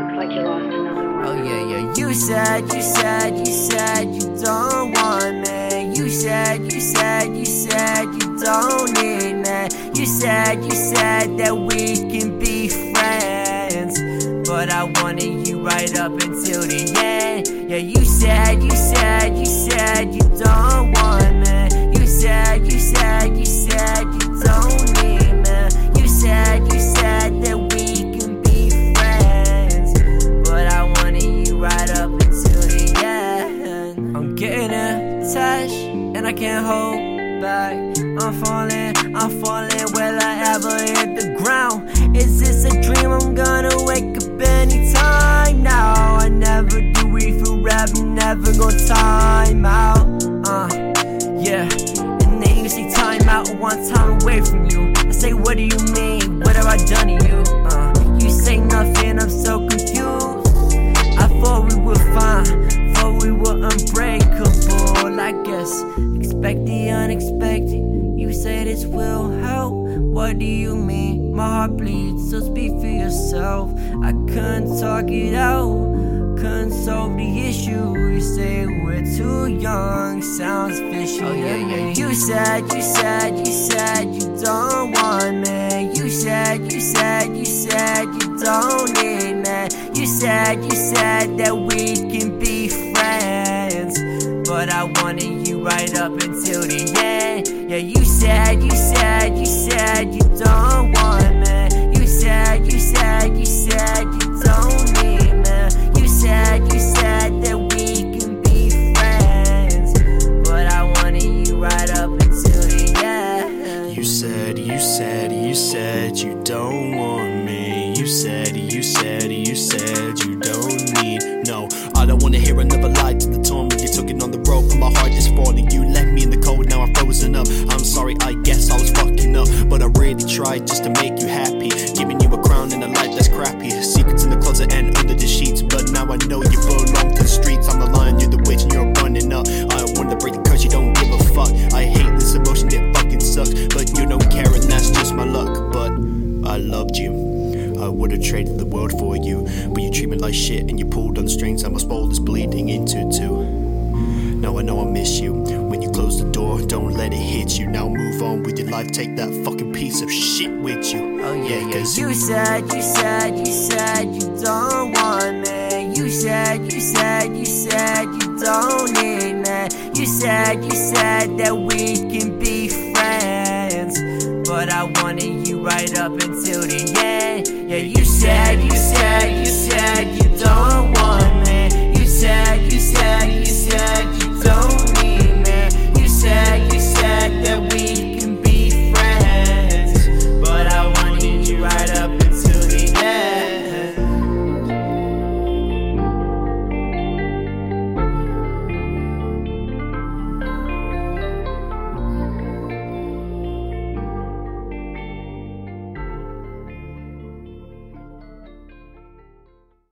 Oh yeah, yeah. You said, you said, you said you don't want me. You said, you said, you said you don't need me. You said, you said that we can be friends. But I wanted you right up until the end. Yeah, you said, you said, you said you don't and I can't hold back. I'm falling, I'm falling. Will I ever hit the ground? Is this a dream? I'm gonna wake up anytime now. I never do we forever, never go time out. Uh, yeah. And then you say time out one time away from you. I say, what do you mean? Will help. What do you mean? My heart bleeds, so speak for yourself. I couldn't talk it out, couldn't solve the issue. You say we're too young, sounds fishy. Oh yeah, yeah. You said, you said, you said you don't want me. You said, you said, you said you don't need me. You said, you said that we can be friends. But I wanted you right up until the end. Yeah, you said, you said, you said you don't want me. You said, you said, you said you don't need me. You said, you said that we can be friends. But I wanted you right up until the end. You said, you said, you said you don't want me. You said, you said, you said you don't need. No, I don't wanna hear another lie to the would have traded the world for you, but you treat me like shit and you pulled on the strings and my soul is bleeding into two. Now I know I miss you. When you close the door, don't let it hit you. Now move on with your life, take that fucking piece of shit with you. Oh yeah, yeah. cause You said, you said, you said you don't want me. You said, you said, you said you don't need me. You said, you said that we can wanted you right up until the end. Yeah, you said, you said, you said you